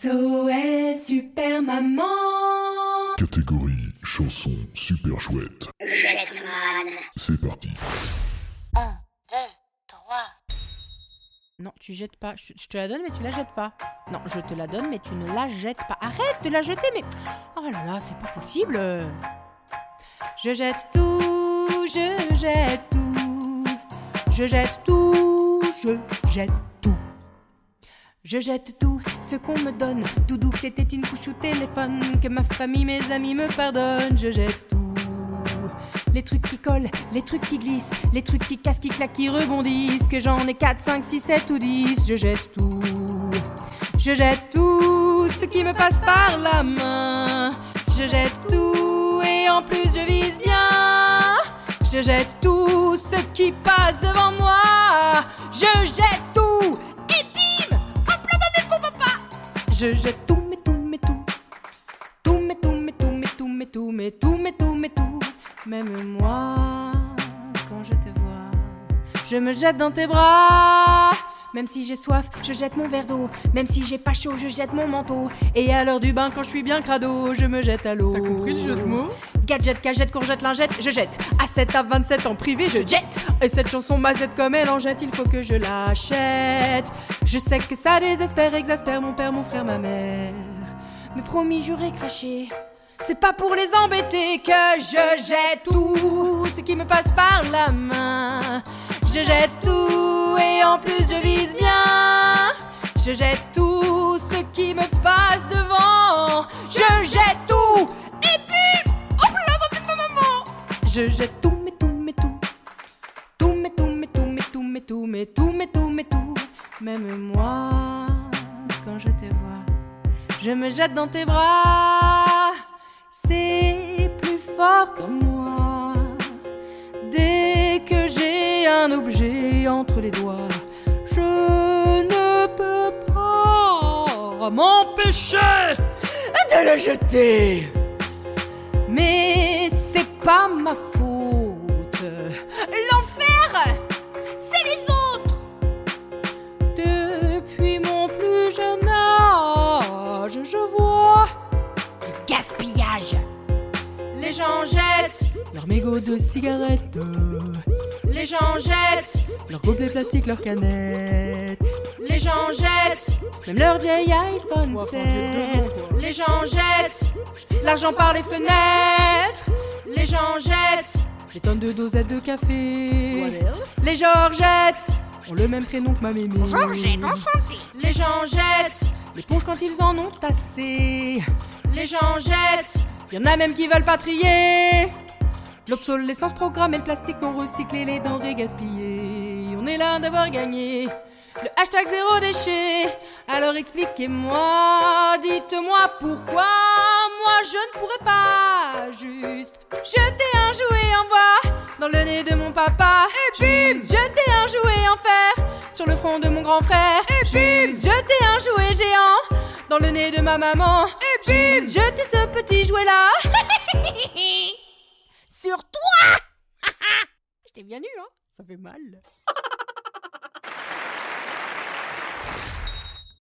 SOS Super Maman Catégorie chanson super chouette. Jetman. C'est parti. Non, tu jettes pas. Je, je te la donne, mais tu la jettes pas. Non, je te la donne, mais tu ne la jettes pas. Arrête de la jeter, mais. Oh là là, c'est pas possible. Je jette tout, je jette tout. Je jette tout, je jette tout. Je jette tout ce qu'on me donne. Doudou qui était une couche au téléphone. Que ma famille, mes amis me pardonnent. Je jette tout. Les trucs qui collent, les trucs qui glissent, les trucs qui cassent, qui claquent, qui rebondissent. Que j'en ai 4, 5, 6, 7 ou 10. Je jette tout. Je jette tout ce qui me passe par la main. Je jette tout et en plus je vise bien. Je jette tout ce qui passe devant moi. Je jette tout, mais tout, mais tout. Tout, mais tout, mais tout, mais tout, mais tout, mais tout, mais tout, mais tout. Même moi, quand je te vois, je me jette dans tes bras. Même si j'ai soif, je jette mon verre d'eau. Même si j'ai pas chaud, je jette mon manteau. Et à l'heure du bain, quand je suis bien crado, je me jette à l'eau. T'as compris le jeu de mots? Gadget, cagette, courgette, lingette, je jette. À 7 à 27 en privé, je jette. Et cette chanson mazette comme elle en jette, il faut que je l'achète. Je sais que ça désespère, exaspère mon père, mon frère, ma mère. Mais promis, j'aurais craché. C'est pas pour les embêter que je jette tout ce qui me passe par la main. Je jette tout et en plus je vise bien. Je jette tout ce qui me passe devant. Je jette tout et puis oh là ma maman. Je jette tout, mais tout, mais tout. Tout, mais tout, mais tout, mais tout, mais tout, mais tout, mais tout, mais tout. Même moi, quand je te vois, je me jette dans tes bras. C'est plus fort que moi. Dès que j'ai un objet entre les doigts, je ne peux pas m'empêcher de le jeter. Mais c'est pas ma faute. L'enfer, c'est les autres. Depuis mon plus jeune âge, je vois du gaspillage. Les gens jettent leurs mégots de cigarettes. Les gens jettent leurs gobelets plastiques, leurs canettes. Les gens jettent même leur vieil iPhone 7. Les gens jettent l'argent par les fenêtres. Les gens jettent des tonnes de dosettes de café. Les Georgettes ont le même prénom que ma mémé. Georgette, enchantée. Les gens jettent l'éponge quand ils en ont assez. Les gens jettent, y en a même qui veulent pas trier. L'obsolescence programmée, le plastique non recyclé, les denrées gaspillées. On est là d'avoir gagné. Le hashtag zéro déchet. Alors expliquez-moi, dites-moi pourquoi moi je ne pourrais pas juste jeter un jouet en bois dans le nez de mon papa. Et puis jeter un jouet en fer sur le front de mon grand frère. Et puis jeter un jouet géant dans le nez de ma maman. Et puis jeter ce petit jouet là sur toi. Je t'ai bien eu, hein Ça fait mal.